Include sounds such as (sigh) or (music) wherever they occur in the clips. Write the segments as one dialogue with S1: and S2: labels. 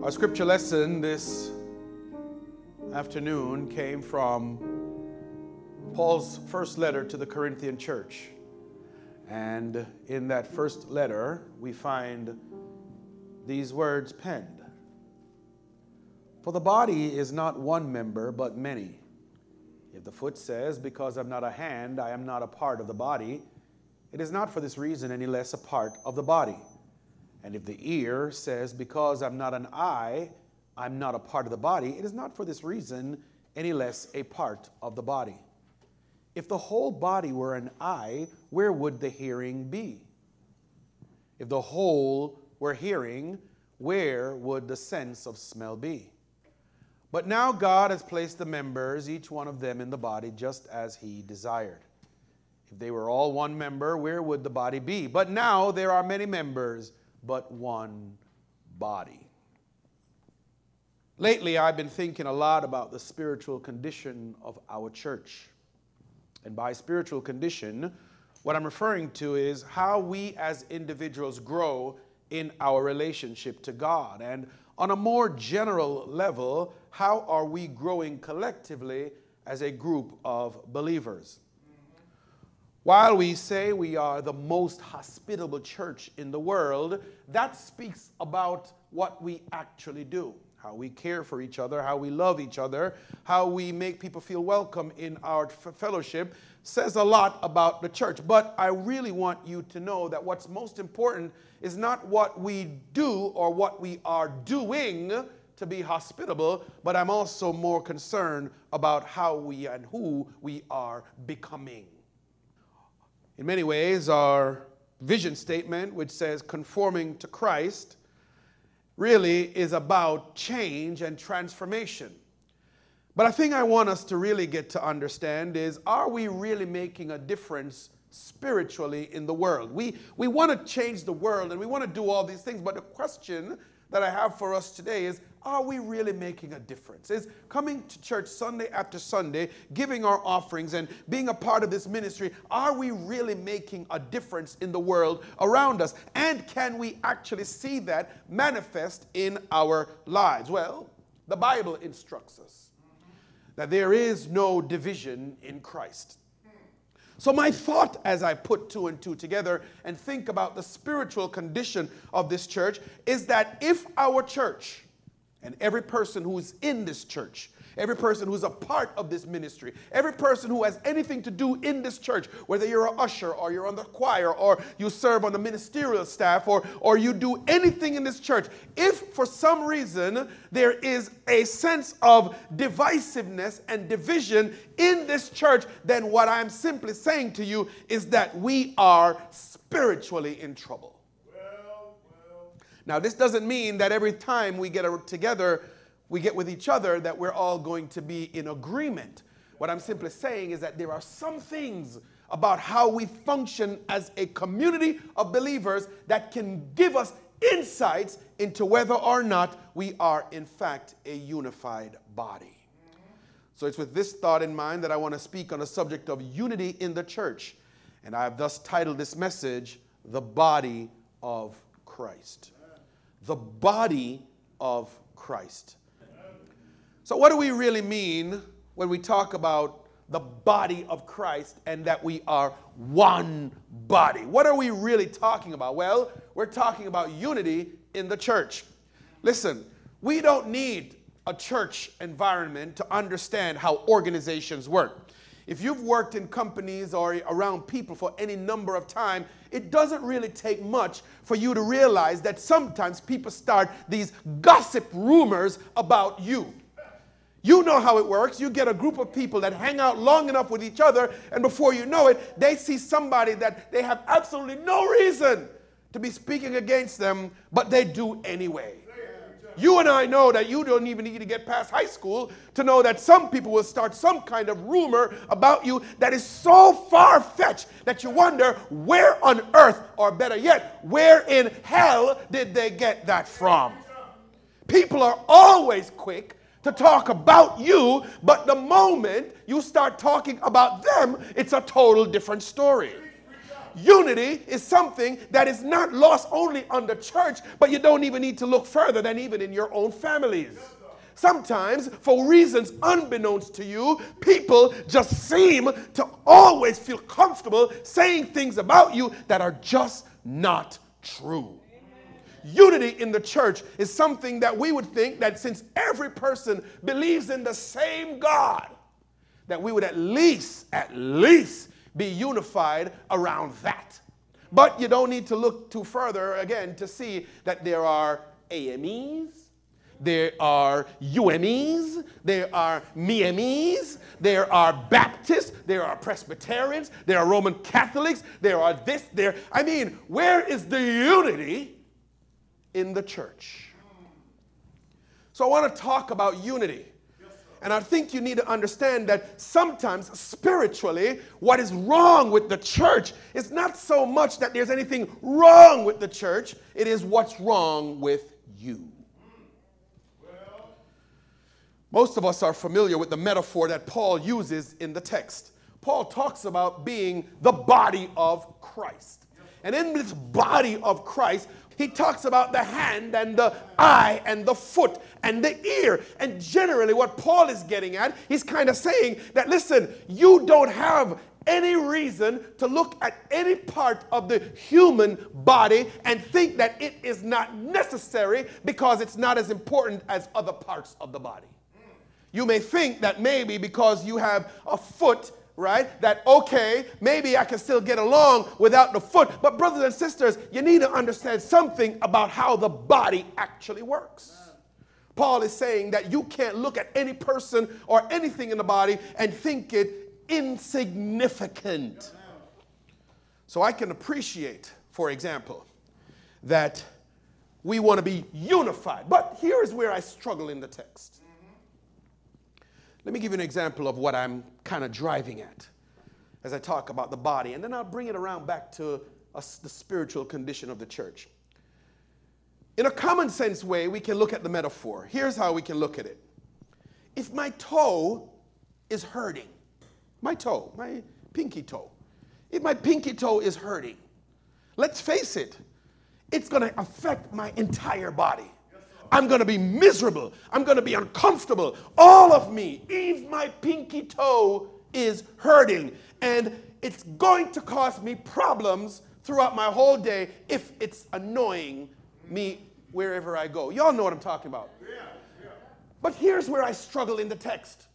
S1: Our scripture lesson this afternoon came from Paul's first letter to the Corinthian church. And in that first letter, we find these words penned For the body is not one member, but many. If the foot says, Because I'm not a hand, I am not a part of the body, it is not for this reason any less a part of the body. And if the ear says, Because I'm not an eye, I'm not a part of the body, it is not for this reason any less a part of the body. If the whole body were an eye, where would the hearing be? If the whole were hearing, where would the sense of smell be? But now God has placed the members, each one of them, in the body just as He desired. If they were all one member, where would the body be? But now there are many members but one body. Lately, I've been thinking a lot about the spiritual condition of our church. And by spiritual condition, what I'm referring to is how we as individuals grow in our relationship to God. And on a more general level, how are we growing collectively as a group of believers? While we say we are the most hospitable church in the world, that speaks about what we actually do. How we care for each other, how we love each other, how we make people feel welcome in our f- fellowship says a lot about the church. But I really want you to know that what's most important is not what we do or what we are doing to be hospitable, but I'm also more concerned about how we and who we are becoming. In many ways, our vision statement, which says conforming to Christ, really is about change and transformation. But I think I want us to really get to understand is are we really making a difference spiritually in the world? We, we want to change the world and we want to do all these things, but the question that I have for us today is are we really making a difference? Is coming to church Sunday after Sunday, giving our offerings and being a part of this ministry, are we really making a difference in the world around us? And can we actually see that manifest in our lives? Well, the Bible instructs us that there is no division in Christ. So, my thought as I put two and two together and think about the spiritual condition of this church is that if our church and every person who is in this church, every person who's a part of this ministry, every person who has anything to do in this church, whether you're an usher or you're on the choir or you serve on the ministerial staff or, or you do anything in this church, if for some reason there is a sense of divisiveness and division in this church, then what I'm simply saying to you is that we are spiritually in trouble. Now, this doesn't mean that every time we get together, we get with each other, that we're all going to be in agreement. What I'm simply saying is that there are some things about how we function as a community of believers that can give us insights into whether or not we are, in fact, a unified body. So it's with this thought in mind that I want to speak on the subject of unity in the church. And I have thus titled this message, The Body of Christ the body of Christ. So, what do we really mean when we talk about the body of Christ and that we are one body? What are we really talking about? Well, we're talking about unity in the church. Listen, we don't need a church environment to understand how organizations work. If you've worked in companies or around people for any number of time, it doesn't really take much for you to realize that sometimes people start these gossip rumors about you. You know how it works. You get a group of people that hang out long enough with each other, and before you know it, they see somebody that they have absolutely no reason to be speaking against them, but they do anyway. You and I know that you don't even need to get past high school to know that some people will start some kind of rumor about you that is so far fetched that you wonder where on earth, or better yet, where in hell did they get that from? People are always quick to talk about you, but the moment you start talking about them, it's a total different story. Unity is something that is not lost only on the church, but you don't even need to look further than even in your own families. Sometimes, for reasons unbeknownst to you, people just seem to always feel comfortable saying things about you that are just not true. Unity in the church is something that we would think that since every person believes in the same God, that we would at least, at least be unified around that. But you don't need to look too further again to see that there are AMEs, there are UMEs, there are MIEMEs, there are Baptists, there are Presbyterians, there are Roman Catholics, there are this, there. I mean, where is the unity in the church? So I want to talk about unity. And I think you need to understand that sometimes spiritually, what is wrong with the church is not so much that there's anything wrong with the church, it is what's wrong with you. Most of us are familiar with the metaphor that Paul uses in the text. Paul talks about being the body of Christ. And in this body of Christ, he talks about the hand and the eye and the foot and the ear. And generally, what Paul is getting at, he's kind of saying that listen, you don't have any reason to look at any part of the human body and think that it is not necessary because it's not as important as other parts of the body. You may think that maybe because you have a foot right? That, okay, maybe I can still get along without the foot. But, brothers and sisters, you need to understand something about how the body actually works. Paul is saying that you can't look at any person or anything in the body and think it insignificant. So I can appreciate, for example, that we want to be unified. But here is where I struggle in the text. Let me give you an example of what I'm kind of driving at as I talk about the body, and then I'll bring it around back to the spiritual condition of the church. In a common sense way, we can look at the metaphor. Here's how we can look at it. If my toe is hurting, my toe, my pinky toe, if my pinky toe is hurting, let's face it, it's going to affect my entire body. I'm going to be miserable. I'm going to be uncomfortable. All of me, even my pinky toe, is hurting. And it's going to cause me problems throughout my whole day if it's annoying me wherever I go. Y'all know what I'm talking about. Yeah. But here's where I struggle in the text.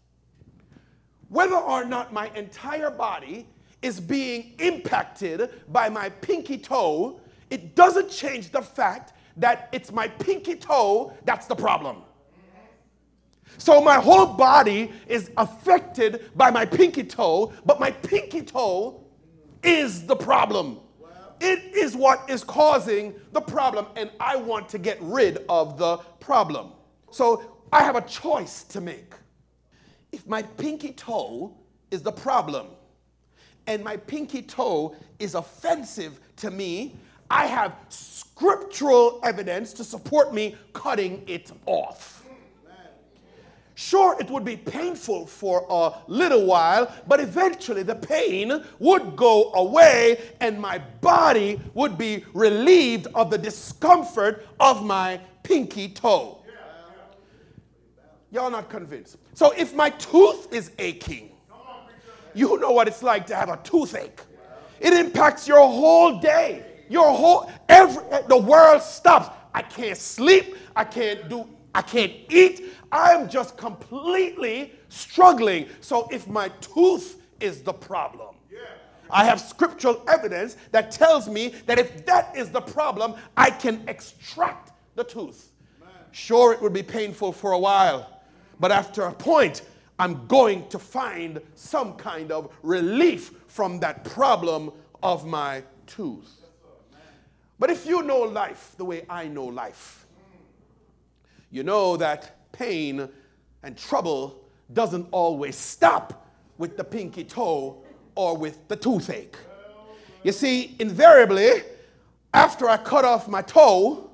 S1: Whether or not my entire body is being impacted by my pinky toe, it doesn't change the fact that it's my pinky toe that's the problem. So my whole body is affected by my pinky toe, but my pinky toe is the problem. It is what is causing the problem, and I want to get rid of the problem. So I have a choice to make. If my pinky toe is the problem, and my pinky toe is offensive to me, I have scriptural evidence to support me cutting it off. Sure, it would be painful for a little while, but eventually the pain would go away and my body would be relieved of the discomfort of my pinky toe. Y'all not convinced? So if my tooth is aching, you know what it's like to have a toothache. It impacts your whole day. Your whole every the world stops. I can't sleep. I can't do. I can't eat. I'm just completely struggling. So if my tooth is the problem, I have scriptural evidence that tells me that if that is the problem, I can extract the tooth. Sure, it would be painful for a while, but after a point, I'm going to find some kind of relief from that problem of my tooth. But if you know life the way I know life, you know that pain and trouble doesn't always stop with the pinky toe or with the toothache. You see, invariably, after I cut off my toe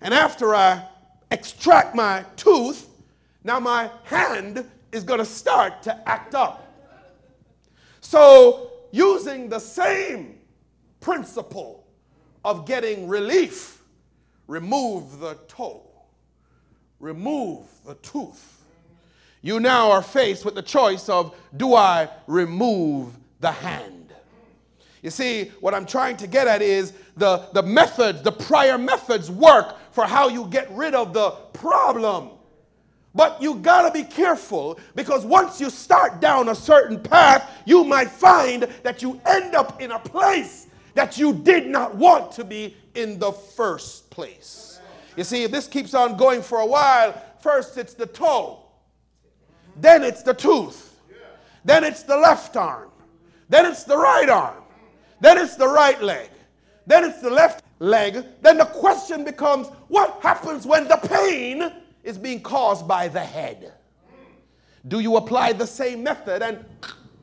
S1: and after I extract my tooth, now my hand is going to start to act up. So, using the same principle of getting relief remove the toe, remove the tooth. You now are faced with the choice of do I remove the hand? You see, what I'm trying to get at is the, the methods, the prior methods work for how you get rid of the problem. But you gotta be careful because once you start down a certain path, you might find that you end up in a place that you did not want to be in the first place. You see, if this keeps on going for a while, first it's the toe, then it's the tooth, then it's the left arm, then it's the right arm, then it's the right leg, then it's the left leg. Then the question becomes what happens when the pain is being caused by the head? Do you apply the same method and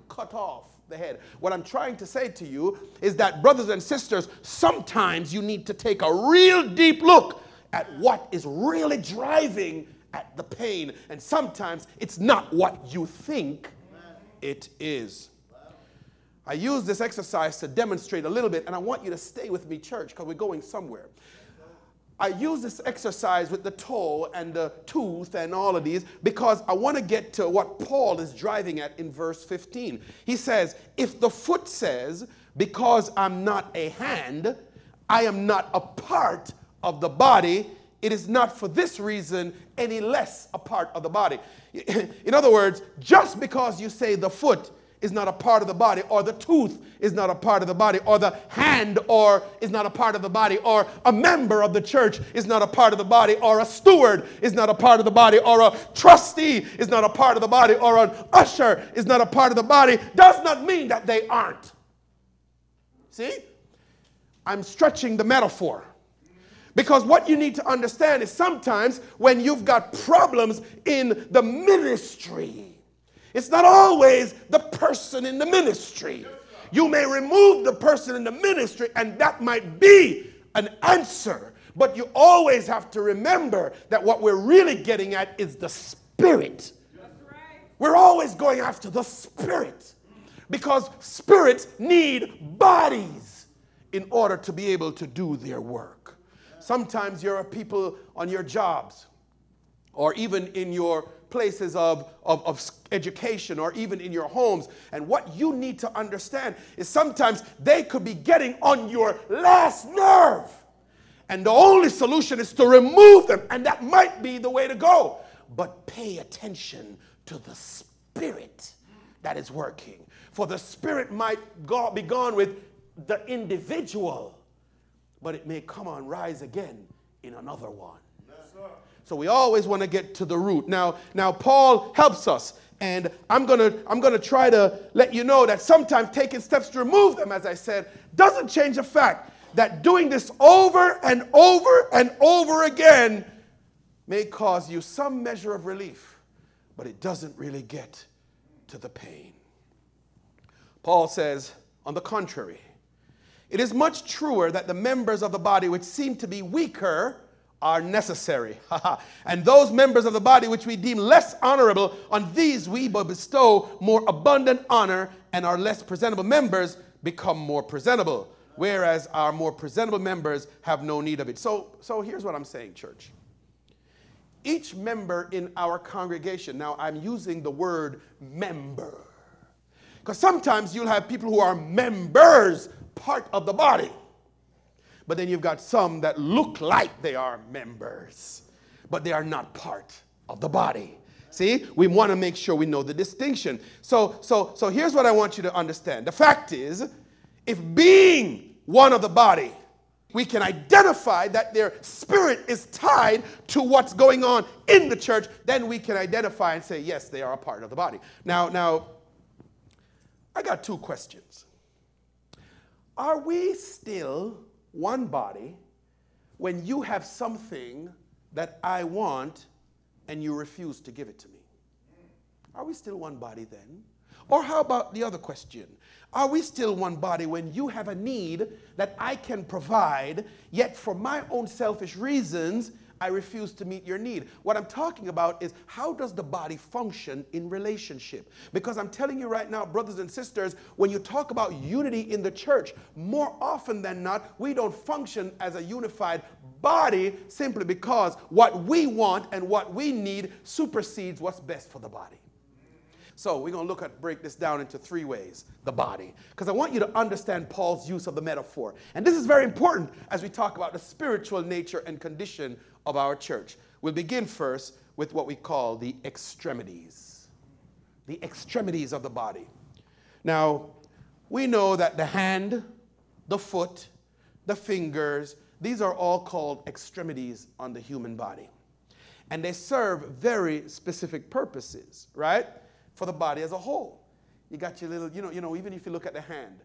S1: cut off the head? What I'm trying to say to you is that, brothers and sisters, sometimes you need to take a real deep look at what is really driving at the pain. And sometimes it's not what you think it is. I use this exercise to demonstrate a little bit, and I want you to stay with me, church, because we're going somewhere. I use this exercise with the toe and the tooth and all of these because I want to get to what Paul is driving at in verse 15. He says, If the foot says, Because I'm not a hand, I am not a part of the body, it is not for this reason any less a part of the body. (laughs) In other words, just because you say the foot is not a part of the body, or the tooth is not a part of the body, or the hand or is not a part of the body, or a member of the church is not a part of the body, or a steward is not a part of the body, or a trustee is not a part of the body, or an usher is not a part of the body, does not mean that they aren't. See? I'm stretching the metaphor. Because what you need to understand is sometimes when you've got problems in the ministry, it's not always the person in the ministry. You may remove the person in the ministry, and that might be an answer. But you always have to remember that what we're really getting at is the spirit. We're always going after the spirit because spirits need bodies in order to be able to do their work. Sometimes you're people on your jobs or even in your places of, of, of, education or even in your homes. And what you need to understand is sometimes they could be getting on your last nerve. And the only solution is to remove them. And that might be the way to go. But pay attention to the spirit that is working. For the spirit might go, be gone with the individual, but it may come on, rise again in another one. So we always want to get to the root. Now, now Paul helps us. And I'm gonna, I'm gonna try to let you know that sometimes taking steps to remove them, as I said, doesn't change the fact that doing this over and over and over again may cause you some measure of relief, but it doesn't really get to the pain. Paul says, on the contrary, it is much truer that the members of the body which seem to be weaker are necessary. (laughs) and those members of the body which we deem less honorable, on these we bestow more abundant honor, and our less presentable members become more presentable, whereas our more presentable members have no need of it. So, so here's what I'm saying, church. Each member in our congregation, now I'm using the word member, because sometimes you'll have people who are members, part of the body. But then you've got some that look like they are members, but they are not part of the body. See, we want to make sure we know the distinction. So, so, so here's what I want you to understand. The fact is, if being one of the body, we can identify that their spirit is tied to what's going on in the church, then we can identify and say, yes, they are a part of the body. Now, now, I got two questions. Are we still one body when you have something that I want and you refuse to give it to me? Are we still one body then? Or how about the other question? Are we still one body when you have a need that I can provide, yet for my own selfish reasons, I refuse to meet your need. What I'm talking about is how does the body function in relationship? Because I'm telling you right now, brothers and sisters, when you talk about unity in the church, more often than not, we don't function as a unified body simply because what we want and what we need supersedes what's best for the body. So we're going to look at break this down into three ways the body. Because I want you to understand Paul's use of the metaphor. And this is very important as we talk about the spiritual nature and condition of our church. We'll begin first with what we call the extremities. The extremities of the body. Now, we know that the hand, the foot, the fingers, these are all called extremities on the human body. And they serve very specific purposes, right? For the body as a whole. You got your little, you know, you know, even if you look at the hand,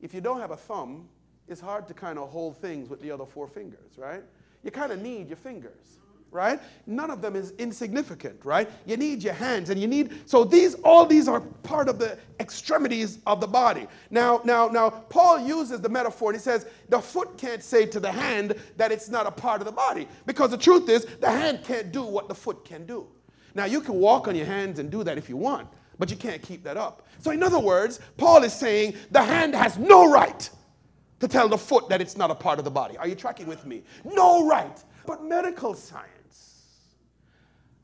S1: if you don't have a thumb, it's hard to kind of hold things with the other four fingers, right? You kind of need your fingers, right? None of them is insignificant, right? You need your hands and you need so these all these are part of the extremities of the body. Now, now, now Paul uses the metaphor and he says the foot can't say to the hand that it's not a part of the body because the truth is the hand can't do what the foot can do. Now you can walk on your hands and do that if you want, but you can't keep that up. So in other words, Paul is saying the hand has no right to tell the foot that it's not a part of the body. Are you tracking with me? No right. But medical science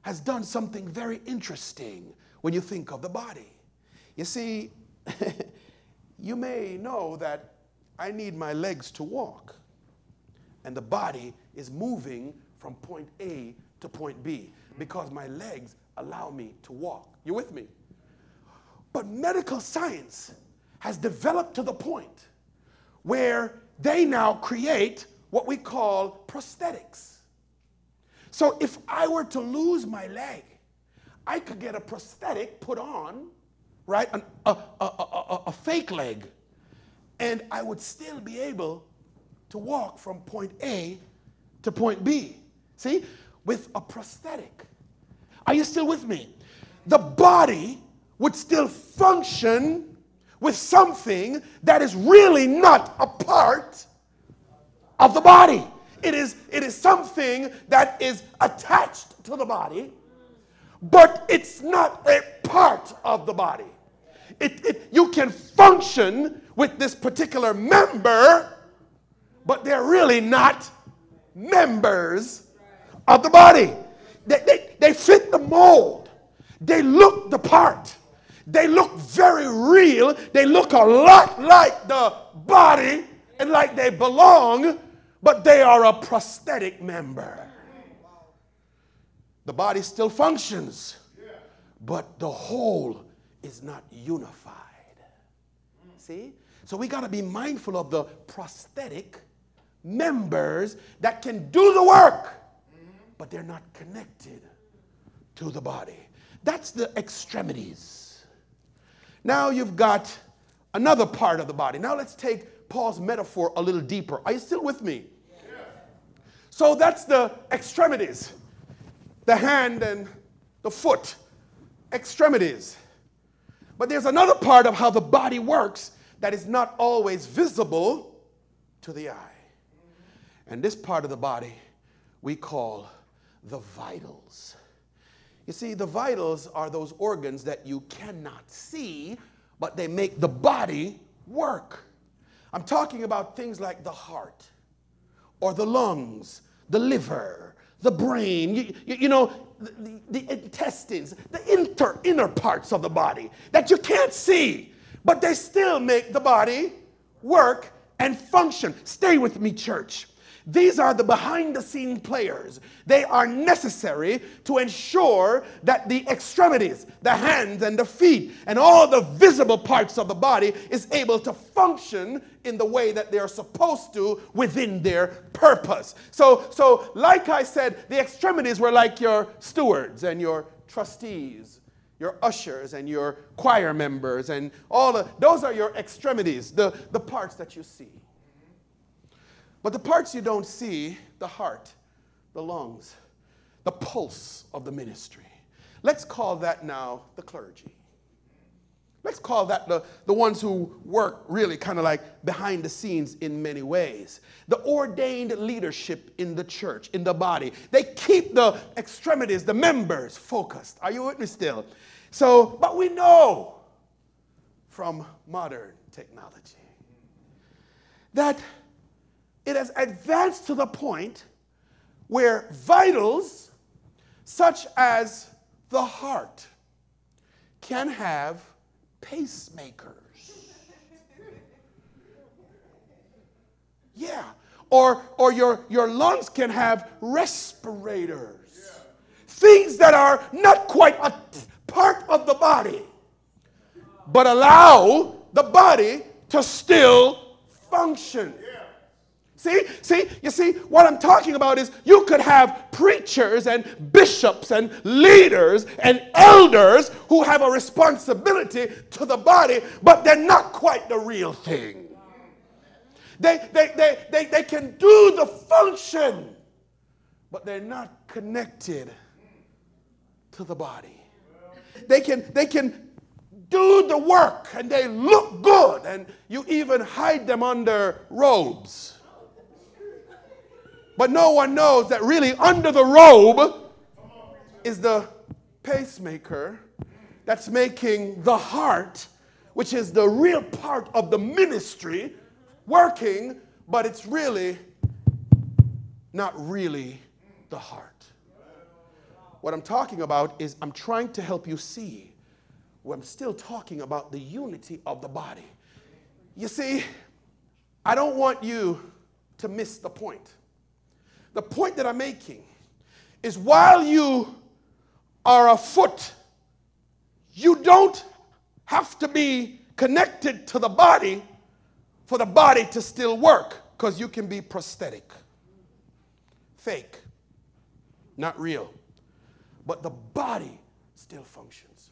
S1: has done something very interesting when you think of the body. You see, (laughs) you may know that I need my legs to walk, and the body is moving from point A to point B because my legs allow me to walk. You with me? But medical science has developed to the point where they now create what we call prosthetics. So if I were to lose my leg, I could get a prosthetic put on, right? An, a, a, a, a fake leg. And I would still be able to walk from point A to point B. See? With a prosthetic. Are you still with me? The body would still function with something that is really not a part of the body. It is, it is something that is attached to the body, but it's not a part of the body. It, it, you can function with this particular member, but they're really not members of the body. They, they, they fit the mold, they look the part they look very real. They look a lot like the body and like they belong, but they are a prosthetic member. The body still functions, but the whole is not unified. See? So we got to be mindful of the prosthetic members that can do the work, but they're not connected to the body. That's the extremities. Now you've got another part of the body. Now let's take Paul's metaphor a little deeper. Are you still with me? So that's the extremities the hand and the foot, extremities. But there's another part of how the body works that is not always visible to the eye. And this part of the body we call the vitals. You see, the vitals are those organs that you cannot see, but they make the body work. I'm talking about things like the heart or the lungs, the liver, the brain, you, you, you know, the, the, intestines, the inter, inner parts of the body that you can't see, but they still make the body work and function. Stay with me, church. These are the behind the scene players. They are necessary to ensure that the extremities, the hands and the feet, and all the visible parts of the body is able to function in the way that they are supposed to within their purpose. So, so like I said, the extremities were like your stewards and your trustees, your ushers and your choir members, and all of those are your extremities, the, the parts that you see. But the parts you don't see the heart, the lungs, the pulse of the ministry. Let's call that now the clergy. Let's call that the, the ones who work really kind of like behind the scenes in many ways. The ordained leadership in the church, in the body. They keep the extremities, the members focused. Are you with me still? So, but we know from modern technology that it has advanced to the point where vitals, such as the heart, can have pacemakers. (laughs) Yeah. Or, or your, your lungs can have respirators. Things that are not quite a part of the body, but allow the body to still function. See, see, you see, what I'm talking about is you could have preachers and bishops and leaders and elders who have a responsibility to the body, but they're not quite the real thing. They, they, they, they, they can do the function, but they're not connected to the body. They can, they can do the work and they look good, and you even hide them under robes but no one knows that really under the robe is the pacemaker that's making the heart, which is the real part of the ministry, working, but it's really not really the heart. What I'm talking about is I'm trying to help you see where I'm still talking about the unity of the body. You see, I don't want you to miss the point. The point that I'm making is while you are a foot, you don't have to be connected to the body for the body to still work because you can be prosthetic, fake, not real. But the body still functions.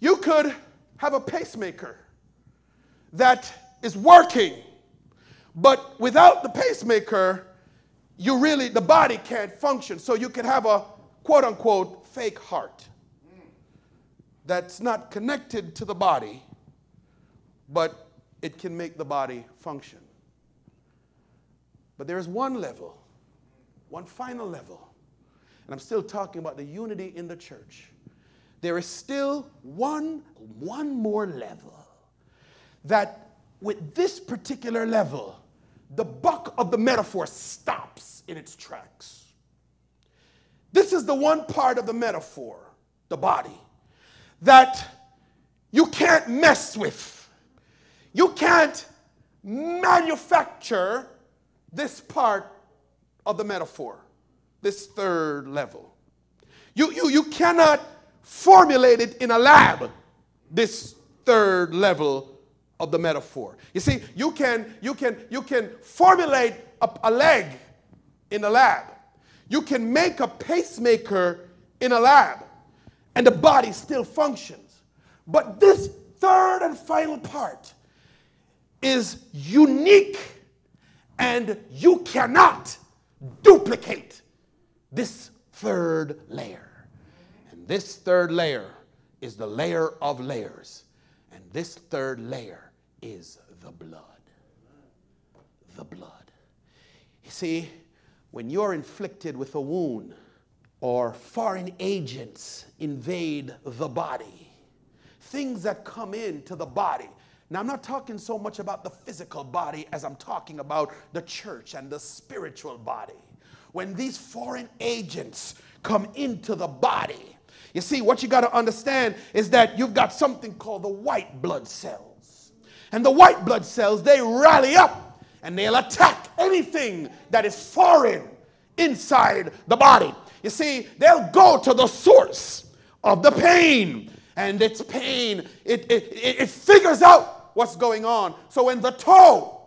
S1: You could have a pacemaker that is working, but without the pacemaker, you really, the body can't function. So you can have a quote unquote fake heart that's not connected to the body, but it can make the body function. But there is one level, one final level, and I'm still talking about the unity in the church. There is still one, one more level that with this particular level, the buck of the metaphor stops in its tracks. This is the one part of the metaphor, the body, that you can't mess with. You can't manufacture this part of the metaphor, this third level. You, you, you cannot formulate it in a lab, this third level of the metaphor. You see, you can, you can, you can formulate a, a leg in a lab. You can make a pacemaker in a lab, and the body still functions. But this third and final part is unique, and you cannot duplicate this third layer. And this third layer is the layer of layers. And this third layer is the blood. The blood. You see, when you're inflicted with a wound or foreign agents invade the body, things that come into the body. Now, I'm not talking so much about the physical body as I'm talking about the church and the spiritual body. When these foreign agents come into the body, you see, what you got to understand is that you've got something called the white blood cells. And the white blood cells, they rally up and they'll attack anything that is foreign inside the body. You see, they'll go to the source of the pain. And its pain, it, it, it figures out what's going on. So when the toe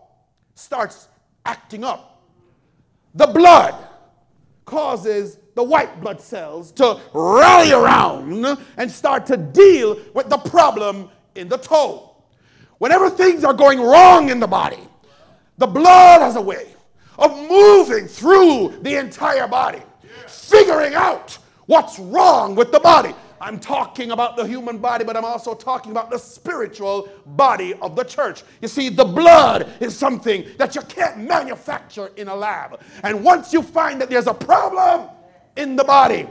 S1: starts acting up, the blood causes the white blood cells to rally around and start to deal with the problem in the toe. Whenever things are going wrong in the body, the blood has a way of moving through the entire body, figuring out what's wrong with the body. I'm talking about the human body, but I'm also talking about the spiritual body of the church. You see, the blood is something that you can't manufacture in a lab. And once you find that there's a problem in the body,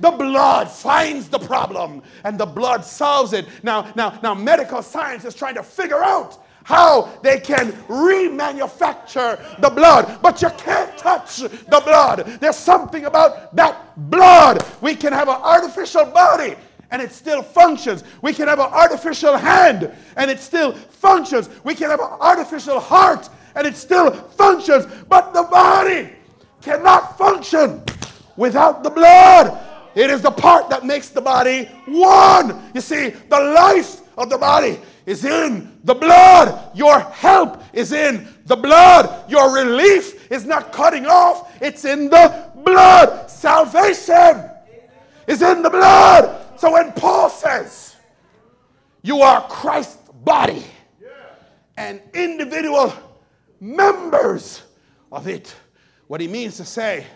S1: the blood finds the problem and the blood solves it. Now, now, now medical science is trying to figure out how they can remanufacture the blood, but you can't touch the blood. There's something about that blood. We can have an artificial body and it still functions. We can have an artificial hand and it still functions. We can have an artificial heart and it still functions. But the body cannot function without the blood. It is the part that makes the body one. You see, the life of the body is in the blood. Your help is in the blood. Your relief is not cutting off, it's in the blood. Salvation is in the blood. So when Paul says, You are Christ's body and individual members of it, what he means to say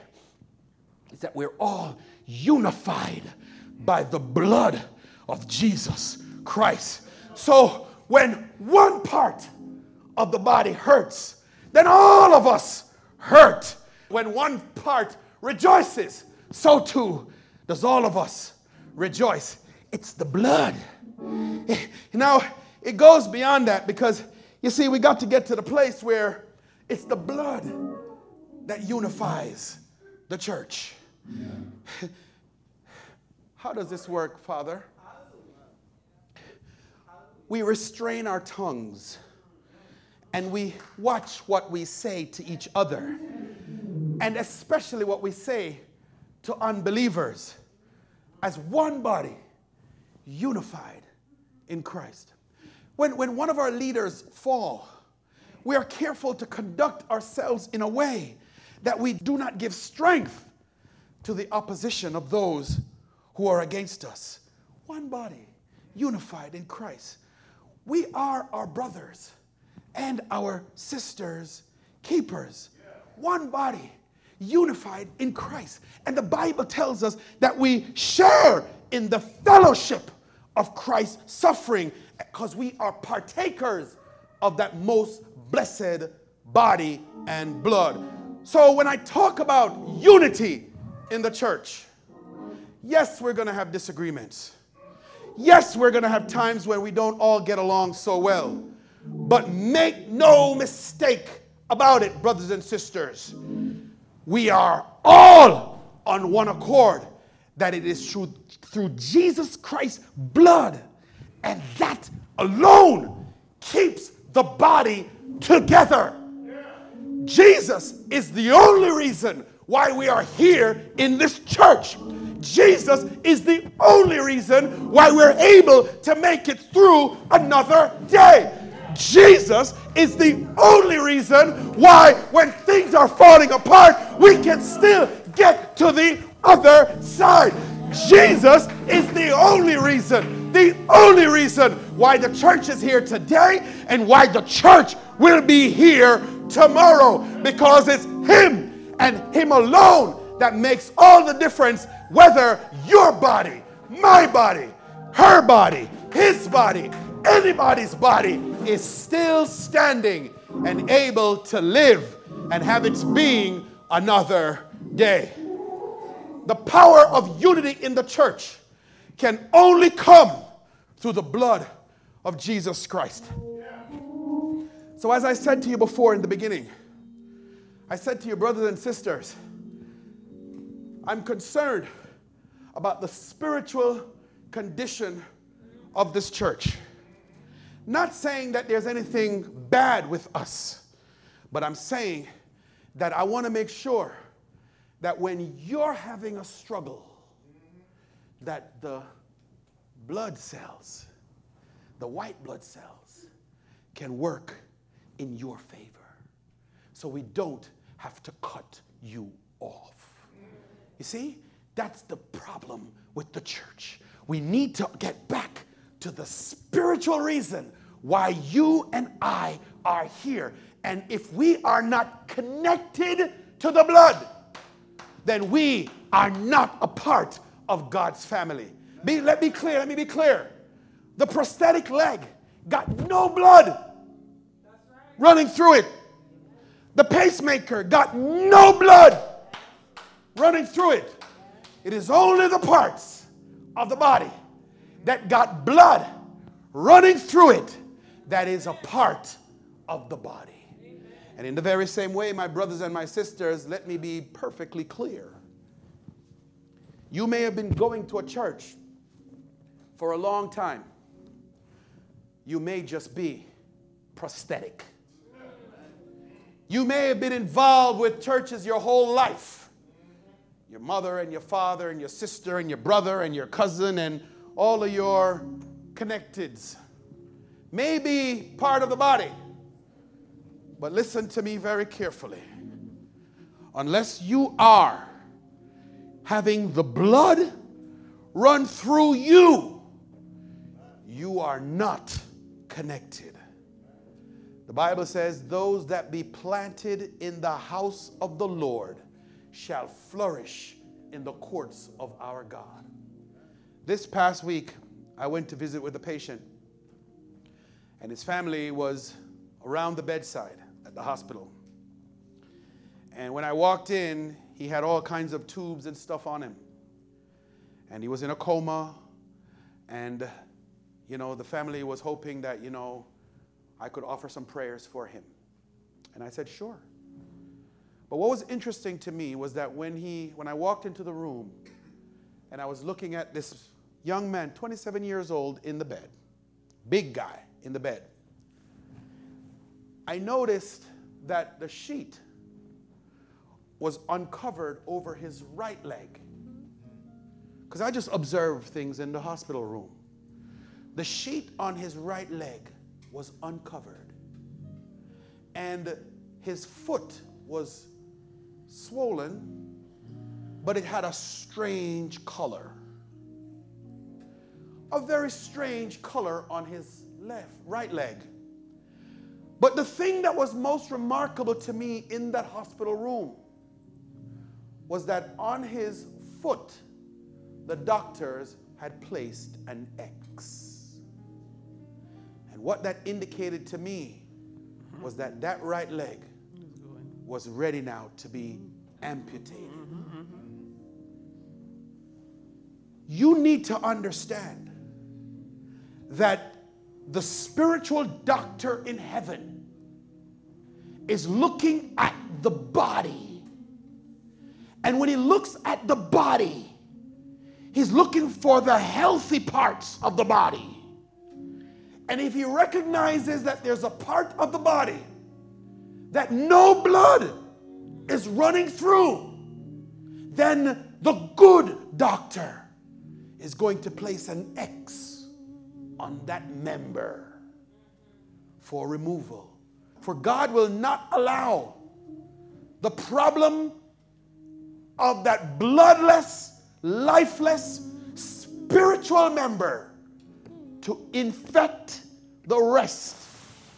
S1: is that we're all unified by the blood of Jesus Christ. So when one part of the body hurts, then all of us hurt. When one part rejoices, so too does all of us rejoice. It's the blood. Eh, now, it goes beyond that because you see, we got to get to the place where it's the blood that unifies the church. (laughs) How does this work, Father? we restrain our tongues and we watch what we say to each other, and especially what we say to unbelievers, as one body, unified in Christ. When, when one of our leaders fall, we are careful to conduct ourselves in a way that we do not give strength to the opposition of those who are against us. One body, unified in Christ. We are our brothers and our sisters' keepers. One body, unified in Christ. And the Bible tells us that we share in the fellowship of Christ's suffering because we are partakers of that most blessed body and blood. So when I talk about unity in the church, yes, we're going to have disagreements. Yes, we're going to have times when we don't all get along so well. But make no mistake about it, brothers and sisters. We are all on one accord that it is through, through Jesus Christ's blood, and that alone keeps the body together. Jesus is the only reason why we are here in this church. Jesus is the only reason why we're able to make it through another day. Jesus is the only reason why, when things are falling apart, we can still get to the other side. Jesus is the only reason, the only reason why the church is here today and why the church will be here tomorrow because it's Him and Him alone that makes all the difference whether your body, my body, her body, his body, anybody's body is still standing and able to live and have its being another day. The power of unity in the church can only come through the blood of Jesus Christ. So, as I said to you before in the beginning, I said to you, brothers and sisters, I'm concerned about the spiritual condition of this church. Not saying that there's anything bad with us, but I'm saying that I want to make sure that when you're having a struggle, that the blood cells, the white blood cells, can work in your favor. So we don't have to cut you off. You see, that's the problem with the church. We need to get back to the spiritual reason why you and I are here. And if we are not connected to the blood, then we are not a part of God's family. Be, let me be clear, let me be clear. The prosthetic leg got no blood running through it. The pacemaker got no blood running through it. It is only the parts of the body that got blood running through it that is a part of the body. And in the very same way, my brothers and my sisters, let me be perfectly clear. You may have been going to a church for a long time. You may just be prosthetic. You may have been involved with churches your whole life. Your mother and your father and your sister and your brother and your cousin and all of your connecteds may be part of the body. But listen to me very carefully. Unless you are having the blood run through you, you are not connected. The Bible says, Those that be planted in the house of the Lord shall flourish in the courts of our God. This past week, I went to visit with a patient, and his family was around the bedside at the hospital. And when I walked in, he had all kinds of tubes and stuff on him. And he was in a coma. And, you know, the family was hoping that, you know, I could offer some prayers for him. And I said, sure. But what was interesting to me was that when he when I walked into the room and I was looking at this young man, 27 years old, in the bed, big guy in the bed. I noticed that the sheet was uncovered over his right leg. Because I just observed things in the hospital room. The sheet on his right leg was uncovered, and his foot was swollen, but it had a strange color. A very strange color on his left, right leg. But the thing that was most remarkable to me in that hospital room was that on his foot, the doctors had placed an X. And what that indicated to me was that that right leg was ready now to be amputated. You need to understand that the spiritual doctor in heaven is looking at the body. And when he looks at the body, he's looking for the healthy parts of the body. And if he recognizes that there's a part of the body that no blood is running through, then the good doctor is going to place an X on that member for removal. For God will not allow the problem of that bloodless, lifeless, spiritual member to infect the rest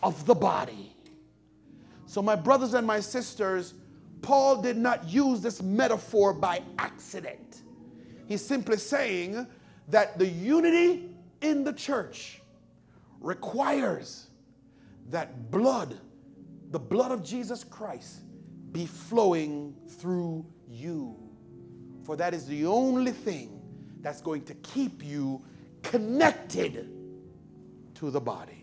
S1: of the body. So, my brothers and my sisters, Paul did not use this metaphor by accident. He's simply saying that the unity in the church requires that blood, the blood of Jesus Christ, be flowing through you. For that is the only thing that's going to keep you connected to the body.